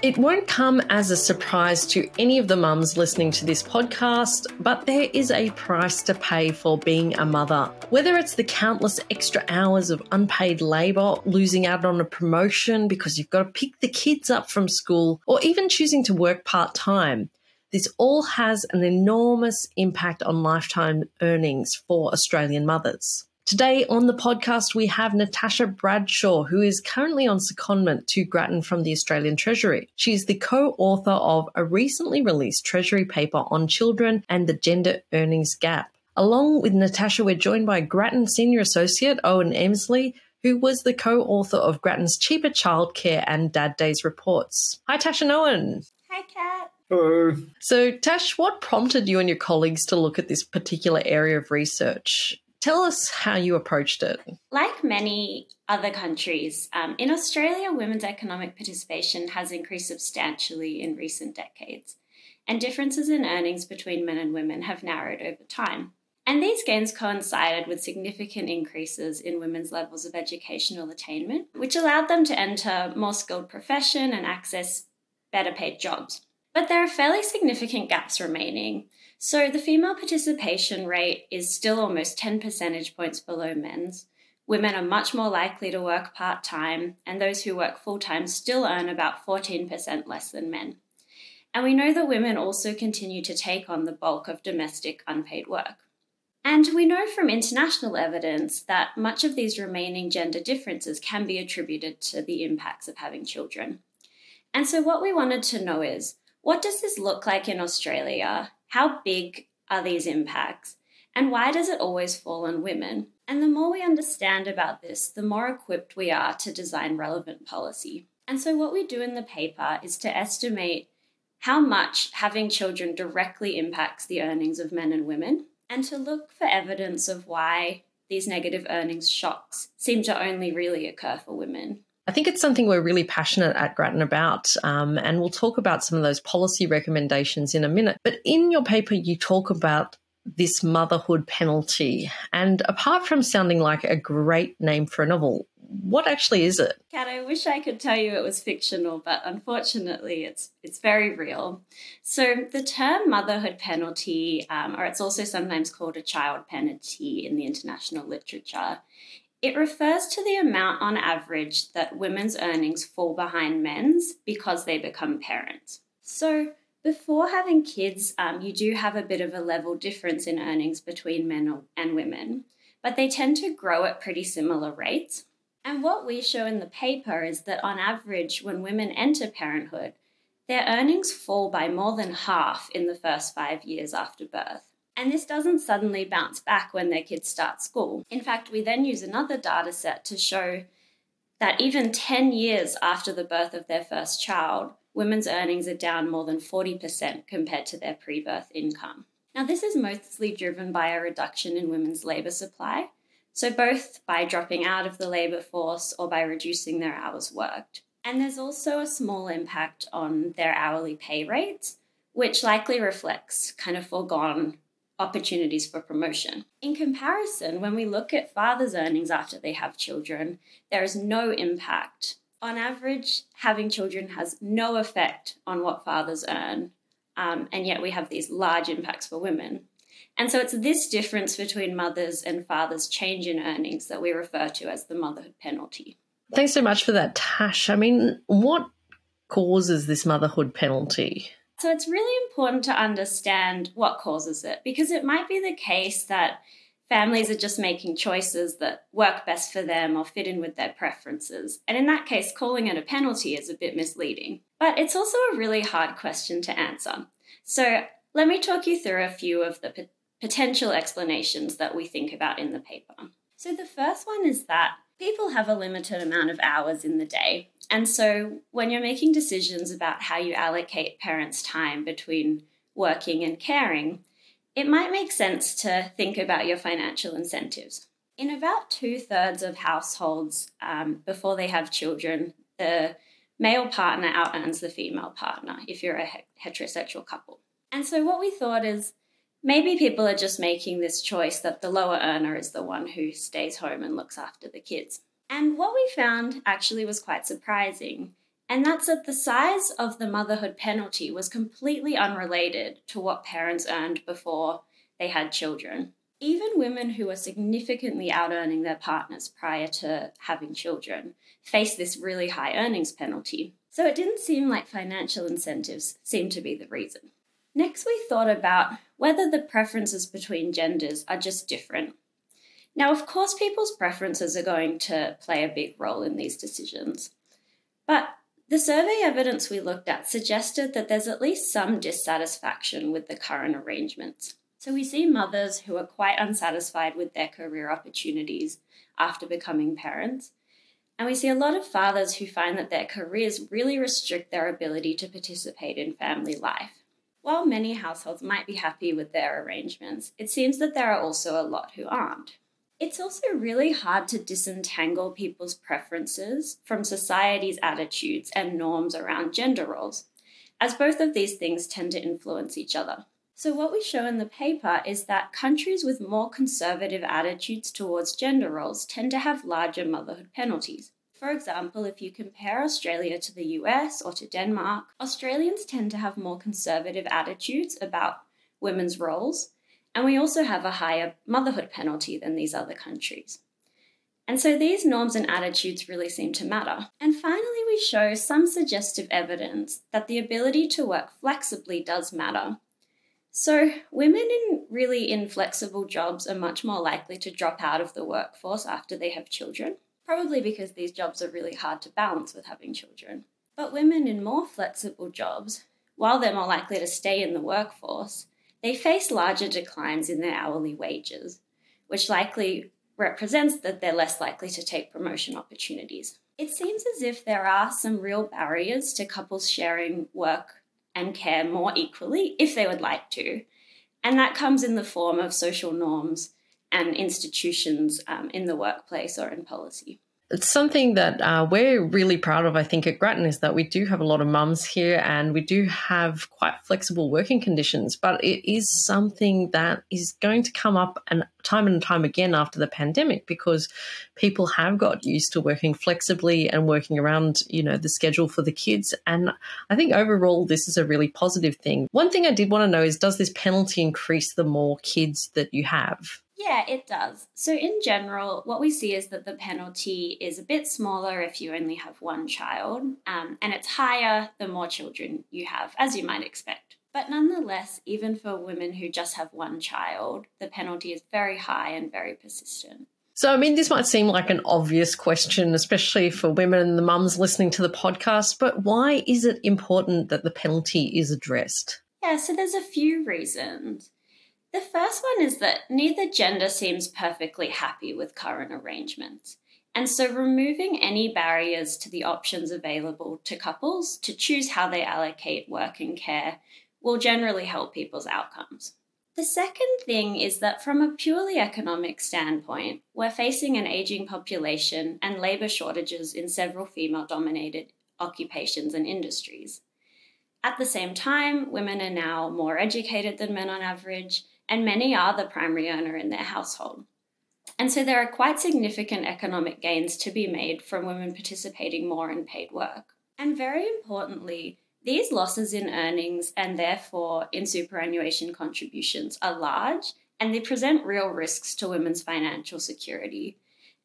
It won't come as a surprise to any of the mums listening to this podcast, but there is a price to pay for being a mother. Whether it's the countless extra hours of unpaid labour, losing out on a promotion because you've got to pick the kids up from school, or even choosing to work part time, this all has an enormous impact on lifetime earnings for Australian mothers. Today on the podcast, we have Natasha Bradshaw, who is currently on secondment to Grattan from the Australian Treasury. She is the co author of a recently released Treasury paper on children and the gender earnings gap. Along with Natasha, we're joined by Grattan Senior Associate Owain Emslie, who was the co author of Grattan's Cheaper Childcare and Dad Days reports. Hi, Tash and Owain. Hi, Kat. Hello. So, Tash, what prompted you and your colleagues to look at this particular area of research? Tell us how you approached it. Like many other countries, um, in Australia, women's economic participation has increased substantially in recent decades, and differences in earnings between men and women have narrowed over time. And these gains coincided with significant increases in women's levels of educational attainment, which allowed them to enter more skilled profession and access better paid jobs. But there are fairly significant gaps remaining. So the female participation rate is still almost 10 percentage points below men's. Women are much more likely to work part time, and those who work full time still earn about 14% less than men. And we know that women also continue to take on the bulk of domestic unpaid work. And we know from international evidence that much of these remaining gender differences can be attributed to the impacts of having children. And so, what we wanted to know is what does this look like in Australia? How big are these impacts? And why does it always fall on women? And the more we understand about this, the more equipped we are to design relevant policy. And so, what we do in the paper is to estimate how much having children directly impacts the earnings of men and women, and to look for evidence of why these negative earnings shocks seem to only really occur for women. I think it's something we're really passionate at Grattan about, um, and we'll talk about some of those policy recommendations in a minute. But in your paper, you talk about this motherhood penalty. And apart from sounding like a great name for a novel, what actually is it? Kat, I wish I could tell you it was fictional, but unfortunately, it's it's very real. So the term motherhood penalty, um, or it's also sometimes called a child penalty in the international literature, it refers to the amount on average that women's earnings fall behind men's because they become parents. So, before having kids, um, you do have a bit of a level difference in earnings between men and women, but they tend to grow at pretty similar rates. And what we show in the paper is that on average, when women enter parenthood, their earnings fall by more than half in the first five years after birth. And this doesn't suddenly bounce back when their kids start school. In fact, we then use another data set to show that even 10 years after the birth of their first child, women's earnings are down more than 40% compared to their pre birth income. Now, this is mostly driven by a reduction in women's labour supply, so both by dropping out of the labour force or by reducing their hours worked. And there's also a small impact on their hourly pay rates, which likely reflects kind of foregone opportunities for promotion. In comparison, when we look at fathers' earnings after they have children, there is no impact. On average, having children has no effect on what fathers earn, um, and yet we have these large impacts for women. And so it's this difference between mothers and fathers' change in earnings that we refer to as the motherhood penalty. Thanks so much for that, Tash. I mean, what causes this motherhood penalty? So it's really important to understand what causes it because it might be the case that families are just making choices that work best for them or fit in with their preferences. And in that case, calling it a penalty is a bit misleading. But it's also a really hard question to answer. So let me talk you through a few of the potential explanations that we think about in the paper. So the first one is that people have a limited amount of hours in the day. And so when you're making decisions about how you allocate parents' time between working and caring, it might make sense to think about your financial incentives. In about two thirds of households um, before they have children, the male partner out earns the female partner if you're a heterosexual couple. And so what we thought is maybe people are just making this choice that the lower earner is the one who stays home and looks after the kids. And what we found actually was quite surprising. And that's that the size of the motherhood penalty was completely unrelated to what parents earned before they had children. Even women who were significantly out earning their partners prior to having children face this really high earnings penalty. So it didn't seem like financial incentives seemed to be the reason. Next, we thought about whether the preferences between genders are just different. Now, of course, people's preferences are going to play a big role in these decisions. But the survey evidence we looked at suggested that there's at least some dissatisfaction with the current arrangements. So we see mothers who are quite unsatisfied with their career opportunities after becoming parents. And we see a lot of fathers who find that their careers really restrict their ability to participate in family life. While many households might be happy with their arrangements, it seems that there are also a lot who aren't. It's also really hard to disentangle people's preferences from society's attitudes and norms around gender roles, as both of these things tend to influence each other. So, what we show in the paper is that countries with more conservative attitudes towards gender roles tend to have larger motherhood penalties. For example, if you compare Australia to the US or to Denmark, Australians tend to have more conservative attitudes about women's roles, and we also have a higher motherhood penalty than these other countries. And so these norms and attitudes really seem to matter. And finally, we show some suggestive evidence that the ability to work flexibly does matter so, women in really inflexible jobs are much more likely to drop out of the workforce after they have children, probably because these jobs are really hard to balance with having children. But women in more flexible jobs, while they're more likely to stay in the workforce, they face larger declines in their hourly wages, which likely represents that they're less likely to take promotion opportunities. It seems as if there are some real barriers to couples sharing work and care more equally if they would like to. And that comes in the form of social norms and institutions um, in the workplace or in policy. It's something that uh, we're really proud of, I think, at Grattan is that we do have a lot of mums here and we do have quite flexible working conditions. But it is something that is going to come up and time and time again after the pandemic because people have got used to working flexibly and working around, you know, the schedule for the kids. And I think overall, this is a really positive thing. One thing I did want to know is does this penalty increase the more kids that you have? Yeah, it does. So, in general, what we see is that the penalty is a bit smaller if you only have one child, um, and it's higher the more children you have, as you might expect. But nonetheless, even for women who just have one child, the penalty is very high and very persistent. So, I mean, this might seem like an obvious question, especially for women and the mums listening to the podcast, but why is it important that the penalty is addressed? Yeah, so there's a few reasons. The first one is that neither gender seems perfectly happy with current arrangements. And so, removing any barriers to the options available to couples to choose how they allocate work and care will generally help people's outcomes. The second thing is that, from a purely economic standpoint, we're facing an aging population and labour shortages in several female dominated occupations and industries. At the same time, women are now more educated than men on average, and many are the primary earner in their household. And so there are quite significant economic gains to be made from women participating more in paid work. And very importantly, these losses in earnings and therefore in superannuation contributions are large and they present real risks to women's financial security.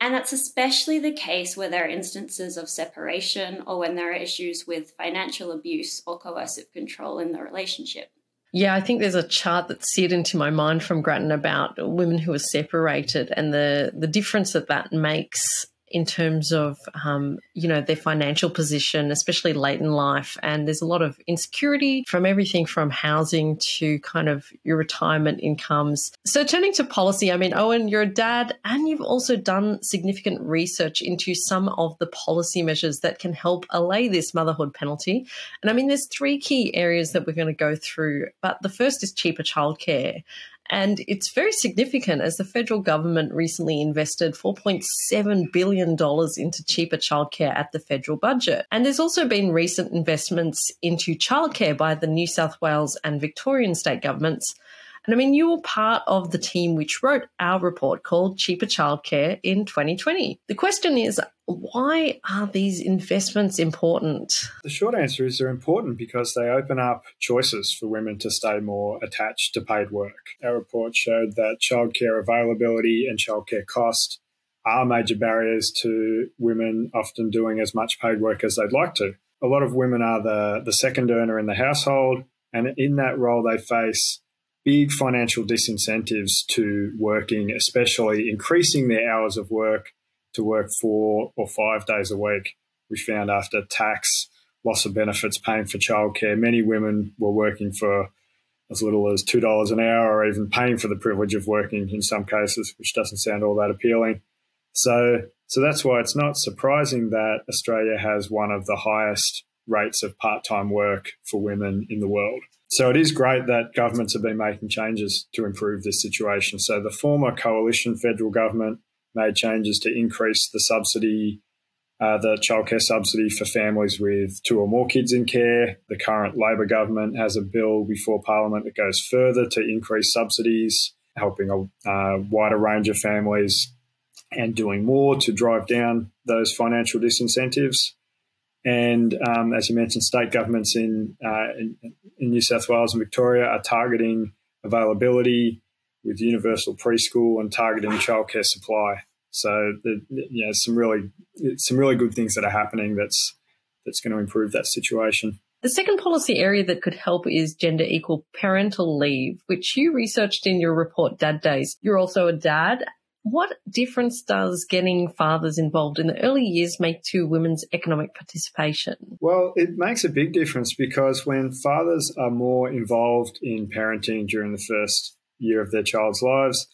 And that's especially the case where there are instances of separation or when there are issues with financial abuse or coercive control in the relationship. Yeah, I think there's a chart that seared into my mind from Grattan about women who are separated and the the difference that that makes in terms of um, you know their financial position, especially late in life. And there's a lot of insecurity from everything from housing to kind of your retirement incomes. So turning to policy, I mean, Owain, you're a dad, and you've also done significant research into some of the policy measures that can help allay this motherhood penalty. And I mean, there's three key areas that we're going to go through. But the first is cheaper childcare. And it's very significant as the federal government recently invested $4.7 billion into cheaper childcare at the federal budget. And there's also been recent investments into childcare by the New South Wales and Victorian state governments. And I mean, you were part of the team which wrote our report called Cheaper Childcare in 2020. The question is, why are these investments important? The short answer is they're important because they open up choices for women to stay more attached to paid work. Our report showed that childcare availability and childcare cost are major barriers to women often doing as much paid work as they'd like to. A lot of women are the, the second earner in the household, and in that role, they face big financial disincentives to working, especially increasing their hours of work to work four or five days a week. We found after tax, loss of benefits, paying for childcare, many women were working for as little as $2 an hour or even paying for the privilege of working in some cases, which doesn't sound all that appealing. So, so that's why it's not surprising that Australia has one of the highest rates of part time work for women in the world. So it is great that governments have been making changes to improve this situation. So the former coalition federal government made changes to increase the subsidy, uh, the childcare subsidy for families with two or more kids in care. The current Labor government has a bill before Parliament that goes further to increase subsidies, helping a uh, wider range of families and doing more to drive down those financial disincentives. And um, as you mentioned, state governments in, uh, in, in New South Wales and Victoria are targeting availability with universal preschool and targeting childcare supply. So, the, you know, some really some really good things that are happening. That's that's going to improve that situation. The second policy area that could help is gender equal parental leave, which you researched in your report, Dad Days. You're also a dad what difference does getting fathers involved in the early years make to women's economic participation? Well, it makes a big difference because when fathers are more involved in parenting during the first year of their child's lives,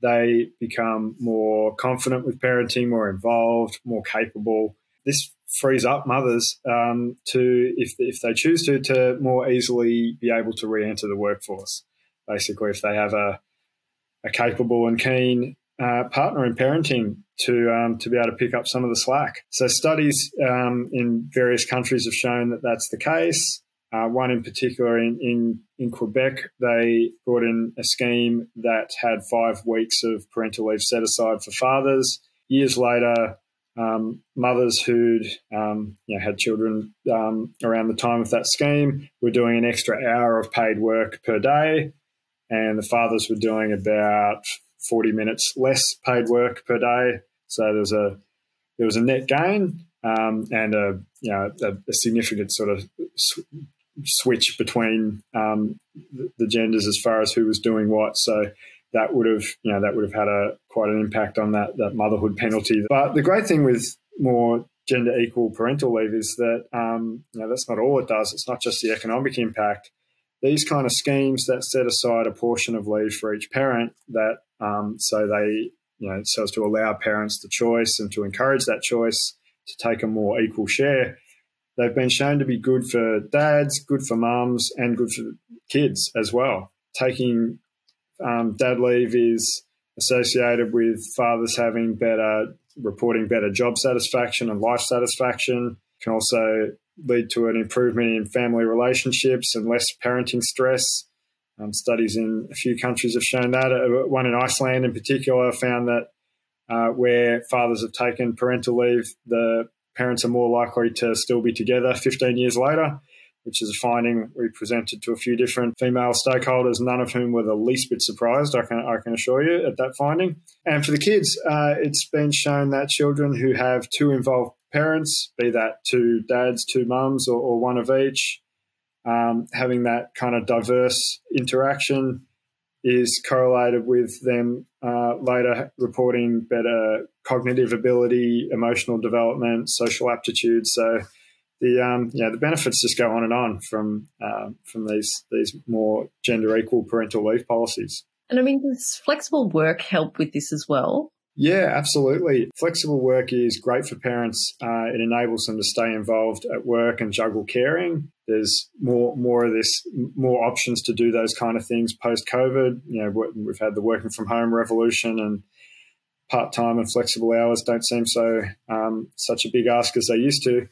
they become more confident with parenting, more involved, more capable. This frees up mothers um, to, if, if they choose to, to more easily be able to re-enter the workforce. Basically, if they have a, a capable and keen uh, partner in parenting to um, to be able to pick up some of the slack. So studies um, in various countries have shown that that's the case. Uh, one in particular in, in, in Quebec, they brought in a scheme that had five weeks of parental leave set aside for fathers. Years later, um, mothers who'd um, you know, had children um, around the time of that scheme were doing an extra hour of paid work per day, and the fathers were doing about 40 minutes less paid work per day. So there was a there was a net gain um, and a you know a, a significant sort of sw- switch between um, the, the genders as far as who was doing what. So that would have you know that would have had a quite an impact on that that motherhood penalty. But the great thing with more gender equal parental leave is that um, you know that's not all it does. It's not just the economic impact. These kind of schemes that set aside a portion of leave for each parent that um, so they, you know, so as to allow parents the choice and to encourage that choice to take a more equal share. They've been shown to be good for dads, good for mums, and good for kids as well. Taking um, dad leave is associated with fathers having better reporting better job satisfaction and life satisfaction. Can also lead to an improvement in family relationships and less parenting stress. Um, studies in a few countries have shown that. Uh, one in Iceland, in particular, found that uh, where fathers have taken parental leave, the parents are more likely to still be together 15 years later, which is a finding we presented to a few different female stakeholders, none of whom were the least bit surprised, I can, I can assure you, at that finding. And for the kids, uh, it's been shown that children who have two involved parents, be that two dads, two mums, or, or one of each, um, having that kind of diverse interaction is correlated with them uh, later reporting better cognitive ability, emotional development, social aptitude. So the um, yeah the benefits just go on and on from um, from these these more gender equal parental leave policies. And I mean, does flexible work help with this as well? Yeah, absolutely. Flexible work is great for parents. Uh, it enables them to stay involved at work and juggle caring. There's more more of this, more options to do those kind of things post COVID. You know, we've had the working from home revolution, and part time and flexible hours don't seem so um, such a big ask as they used to.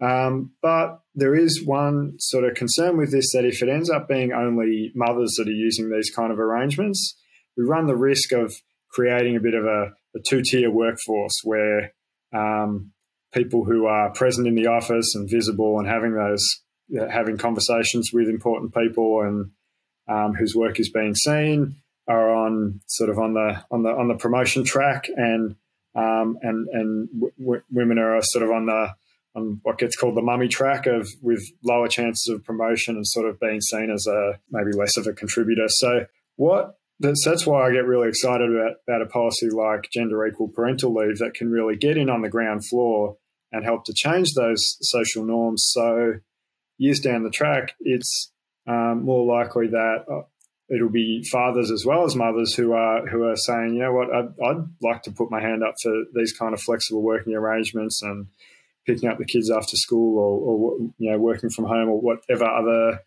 Um, but there is one sort of concern with this that if it ends up being only mothers that are using these kind of arrangements, we run the risk of creating a bit of a, a two tier workforce where um, people who are present in the office and visible and having those having conversations with important people and um, whose work is being seen are on sort of on the on the on the promotion track and um, and and w- women are sort of on the on what gets called the mummy track of with lower chances of promotion and sort of being seen as a maybe less of a contributor. So what that's, that's why I get really excited about, about a policy like gender equal parental leave that can really get in on the ground floor and help to change those social norms. So years down the track, it's um, more likely that uh, it'll be fathers as well as mothers who are who are saying, you know what, I'd, I'd, like to put my hand up for these kind of flexible working arrangements and picking up the kids after school or, or you know working from home or whatever other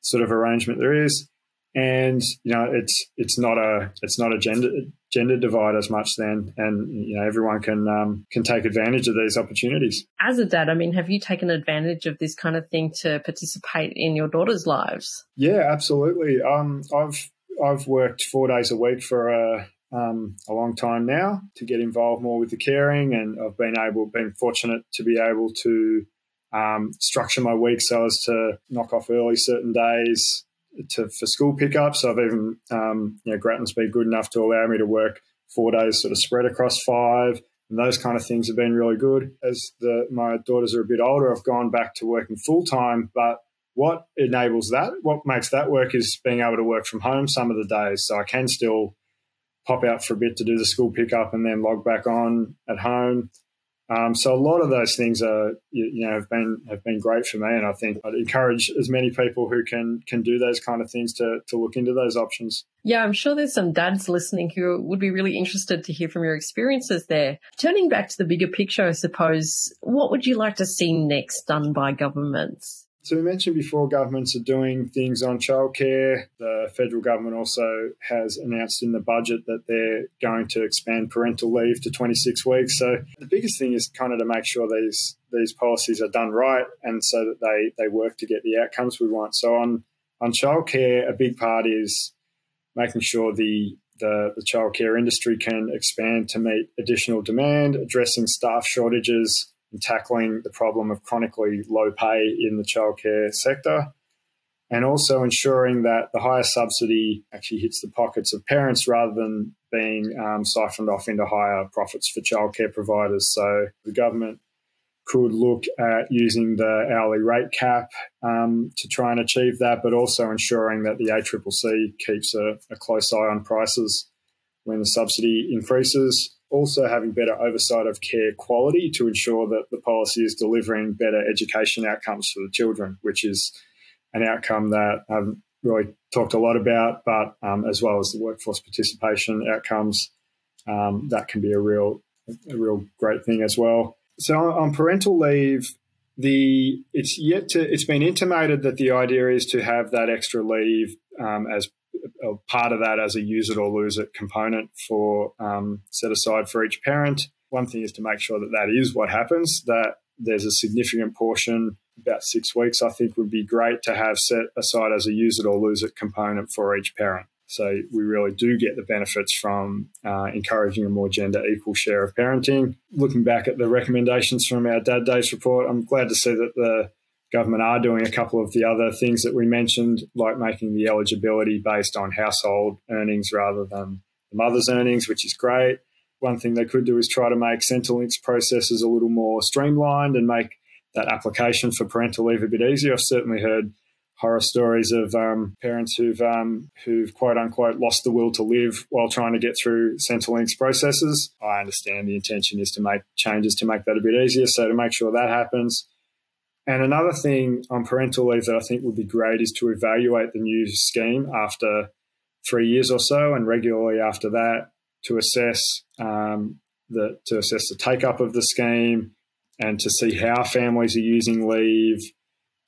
sort of arrangement there is. And you know it's it's not a it's not a gender gender divide as much then and you know everyone can um, can take advantage of these opportunities. As a dad i mean have you taken advantage of this kind of thing to participate in your daughter's lives? Yeah absolutely. Um, i've i've worked four days a week for a um, a long time now to get involved more with the caring, and I've been able, been fortunate to be able to um, structure my week so as to knock off early certain days to for school pickups. I've even, um, you know, Grattan's been good enough to allow me to work four days sort of spread across five. And those kind of things have been really good. As the, my daughters are a bit older, I've gone back to working full time. But what enables that, what makes that work is being able to work from home some of the days. So I can still pop out for a bit to do the school pickup and then log back on at home. Um, so a lot of those things are, you, know, have been have been great for me, and I think I'd encourage as many people who can can do those kind of things to to look into those options. Yeah, I'm sure there's some dads listening who would be really interested to hear from your experiences there. Turning back to the bigger picture, I suppose, what would you like to see next done by governments? So we mentioned before governments are doing things on childcare. The federal government also has announced in the budget that they're going to expand parental leave to 26 weeks. So the biggest thing is kind of to make sure these these policies are done right and so that they they work to get the outcomes we want. So on on childcare, a big part is making sure the the, the childcare industry can expand to meet additional demand, addressing staff shortages, tackling the problem of chronically low pay in the childcare sector, and also ensuring that the higher subsidy actually hits the pockets of parents rather than being um, siphoned off into higher profits for childcare providers. So the government could look at using the hourly rate cap um, to try and achieve that, but also ensuring that the ACCC keeps a, a close eye on prices when the subsidy increases also having better oversight of care quality to ensure that the policy is delivering better education outcomes for the children, which is an outcome that I haven't really talked a lot about, but um, as well as the workforce participation outcomes, um, that can be a real, a real great thing as well. So on parental leave, the it's yet to it's been intimated that the idea is to have that extra leave um, as part of that as a use it or lose it component for um, set aside for each parent. One thing is to make sure that that is what happens, that there's a significant portion, about six weeks, I think would be great to have set aside as a use it or lose it component for each parent. So we really do get the benefits from uh, encouraging a more gender equal share of parenting. Looking back at the recommendations from our Dad Days report, I'm glad to see that the government are doing a couple of the other things that we mentioned, like making the eligibility based on household earnings rather than the mother's earnings, which is great. One thing they could do is try to make Centrelink's processes a little more streamlined and make that application for parental leave a bit easier. I've certainly heard horror stories of um, parents who've um, who've quote unquote lost the will to live while trying to get through Centrelink's processes. I understand the intention is to make changes to make that a bit easier. So to make sure that happens, and another thing on parental leave that I think would be great is to evaluate the new scheme after three years or so, and regularly after that to assess um, the to assess the take up of the scheme and to see how families are using leave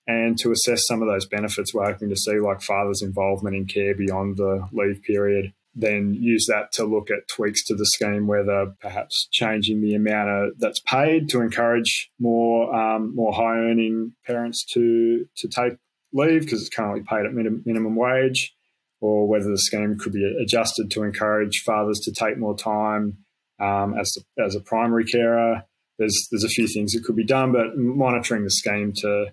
and to assess some of those benefits we're hoping to see, like father's involvement in care beyond the leave period. Then use that to look at tweaks to the scheme, whether perhaps changing the amount of, that's paid to encourage more um, more high earning parents to to take leave because it's currently paid at minimum, wage, or whether the scheme could be adjusted to encourage fathers to take more time um, as as a primary carer. There's there's a few things that could be done, but monitoring the scheme to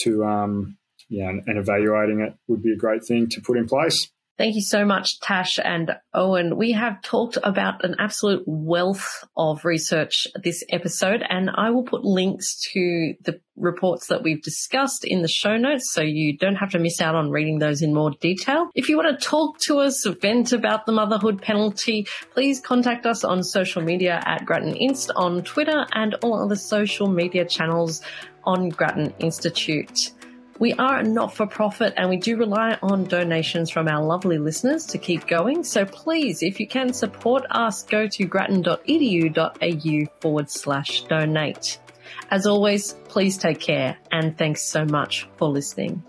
to um, yeah and, and evaluating it would be a great thing to put in place. Thank you so much, Tash and Owain. We have talked about an absolute wealth of research this episode, and I will put links to the reports that we've discussed in the show notes so you don't have to miss out on reading those in more detail. If you want to talk to us, vent about the motherhood penalty, please contact us on social media at Grattan Inst on Twitter and all other social media channels on Grattan Institute. We are not for profit and we do rely on donations from our lovely listeners to keep going. So please, if you can support us, go to grattan.edu.au forward slash donate. As always, please take care and thanks so much for listening.